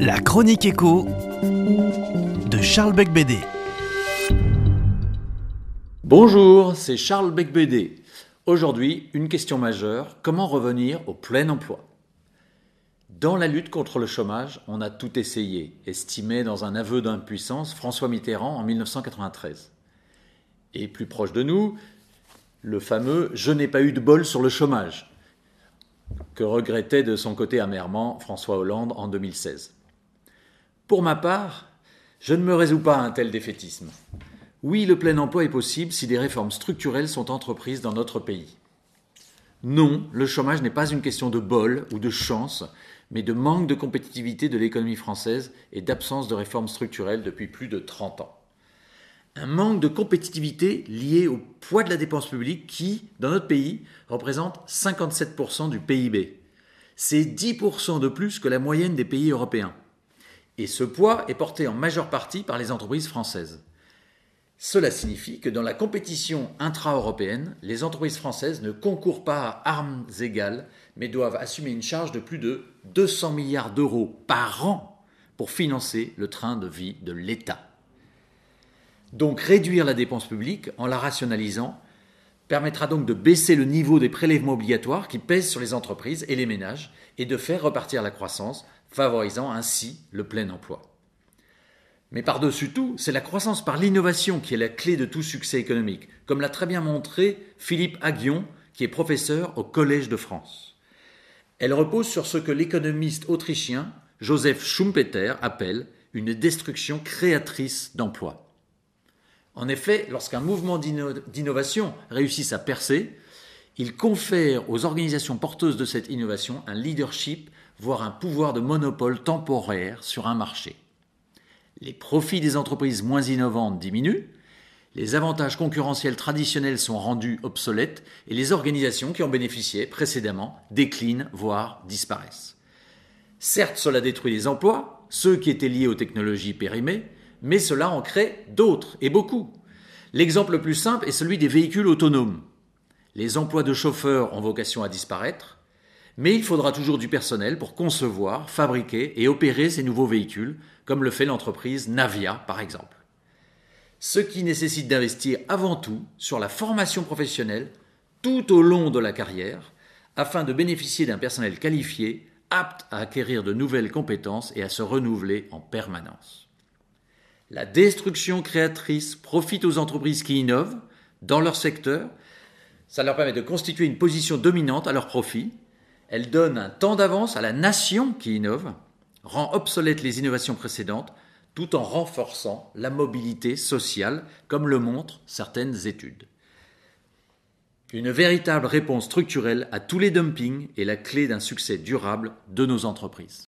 La chronique écho de Charles Becbédé. Bonjour, c'est Charles Becbédé. Aujourd'hui, une question majeure, comment revenir au plein emploi? Dans la lutte contre le chômage, on a tout essayé, estimé dans un aveu d'impuissance François Mitterrand en 1993. Et plus proche de nous, le fameux Je n'ai pas eu de bol sur le chômage, que regrettait de son côté amèrement François Hollande en 2016. Pour ma part, je ne me résous pas à un tel défaitisme. Oui, le plein emploi est possible si des réformes structurelles sont entreprises dans notre pays. Non, le chômage n'est pas une question de bol ou de chance, mais de manque de compétitivité de l'économie française et d'absence de réformes structurelles depuis plus de 30 ans un manque de compétitivité lié au poids de la dépense publique qui, dans notre pays, représente 57% du PIB. C'est 10% de plus que la moyenne des pays européens. Et ce poids est porté en majeure partie par les entreprises françaises. Cela signifie que dans la compétition intra-européenne, les entreprises françaises ne concourent pas à armes égales, mais doivent assumer une charge de plus de 200 milliards d'euros par an pour financer le train de vie de l'État. Donc réduire la dépense publique en la rationalisant permettra donc de baisser le niveau des prélèvements obligatoires qui pèsent sur les entreprises et les ménages et de faire repartir la croissance, favorisant ainsi le plein emploi. Mais par-dessus tout, c'est la croissance par l'innovation qui est la clé de tout succès économique, comme l'a très bien montré Philippe Aguillon, qui est professeur au Collège de France. Elle repose sur ce que l'économiste autrichien Joseph Schumpeter appelle une destruction créatrice d'emplois. En effet, lorsqu'un mouvement d'innovation réussit à percer, il confère aux organisations porteuses de cette innovation un leadership, voire un pouvoir de monopole temporaire sur un marché. Les profits des entreprises moins innovantes diminuent, les avantages concurrentiels traditionnels sont rendus obsolètes et les organisations qui en bénéficiaient précédemment déclinent, voire disparaissent. Certes, cela détruit les emplois, ceux qui étaient liés aux technologies périmées, mais cela en crée d'autres, et beaucoup. L'exemple le plus simple est celui des véhicules autonomes. Les emplois de chauffeurs ont vocation à disparaître, mais il faudra toujours du personnel pour concevoir, fabriquer et opérer ces nouveaux véhicules, comme le fait l'entreprise Navia par exemple. Ce qui nécessite d'investir avant tout sur la formation professionnelle tout au long de la carrière, afin de bénéficier d'un personnel qualifié, apte à acquérir de nouvelles compétences et à se renouveler en permanence. La destruction créatrice profite aux entreprises qui innovent dans leur secteur. Ça leur permet de constituer une position dominante à leur profit. Elle donne un temps d'avance à la nation qui innove, rend obsolètes les innovations précédentes, tout en renforçant la mobilité sociale, comme le montrent certaines études. Une véritable réponse structurelle à tous les dumpings est la clé d'un succès durable de nos entreprises.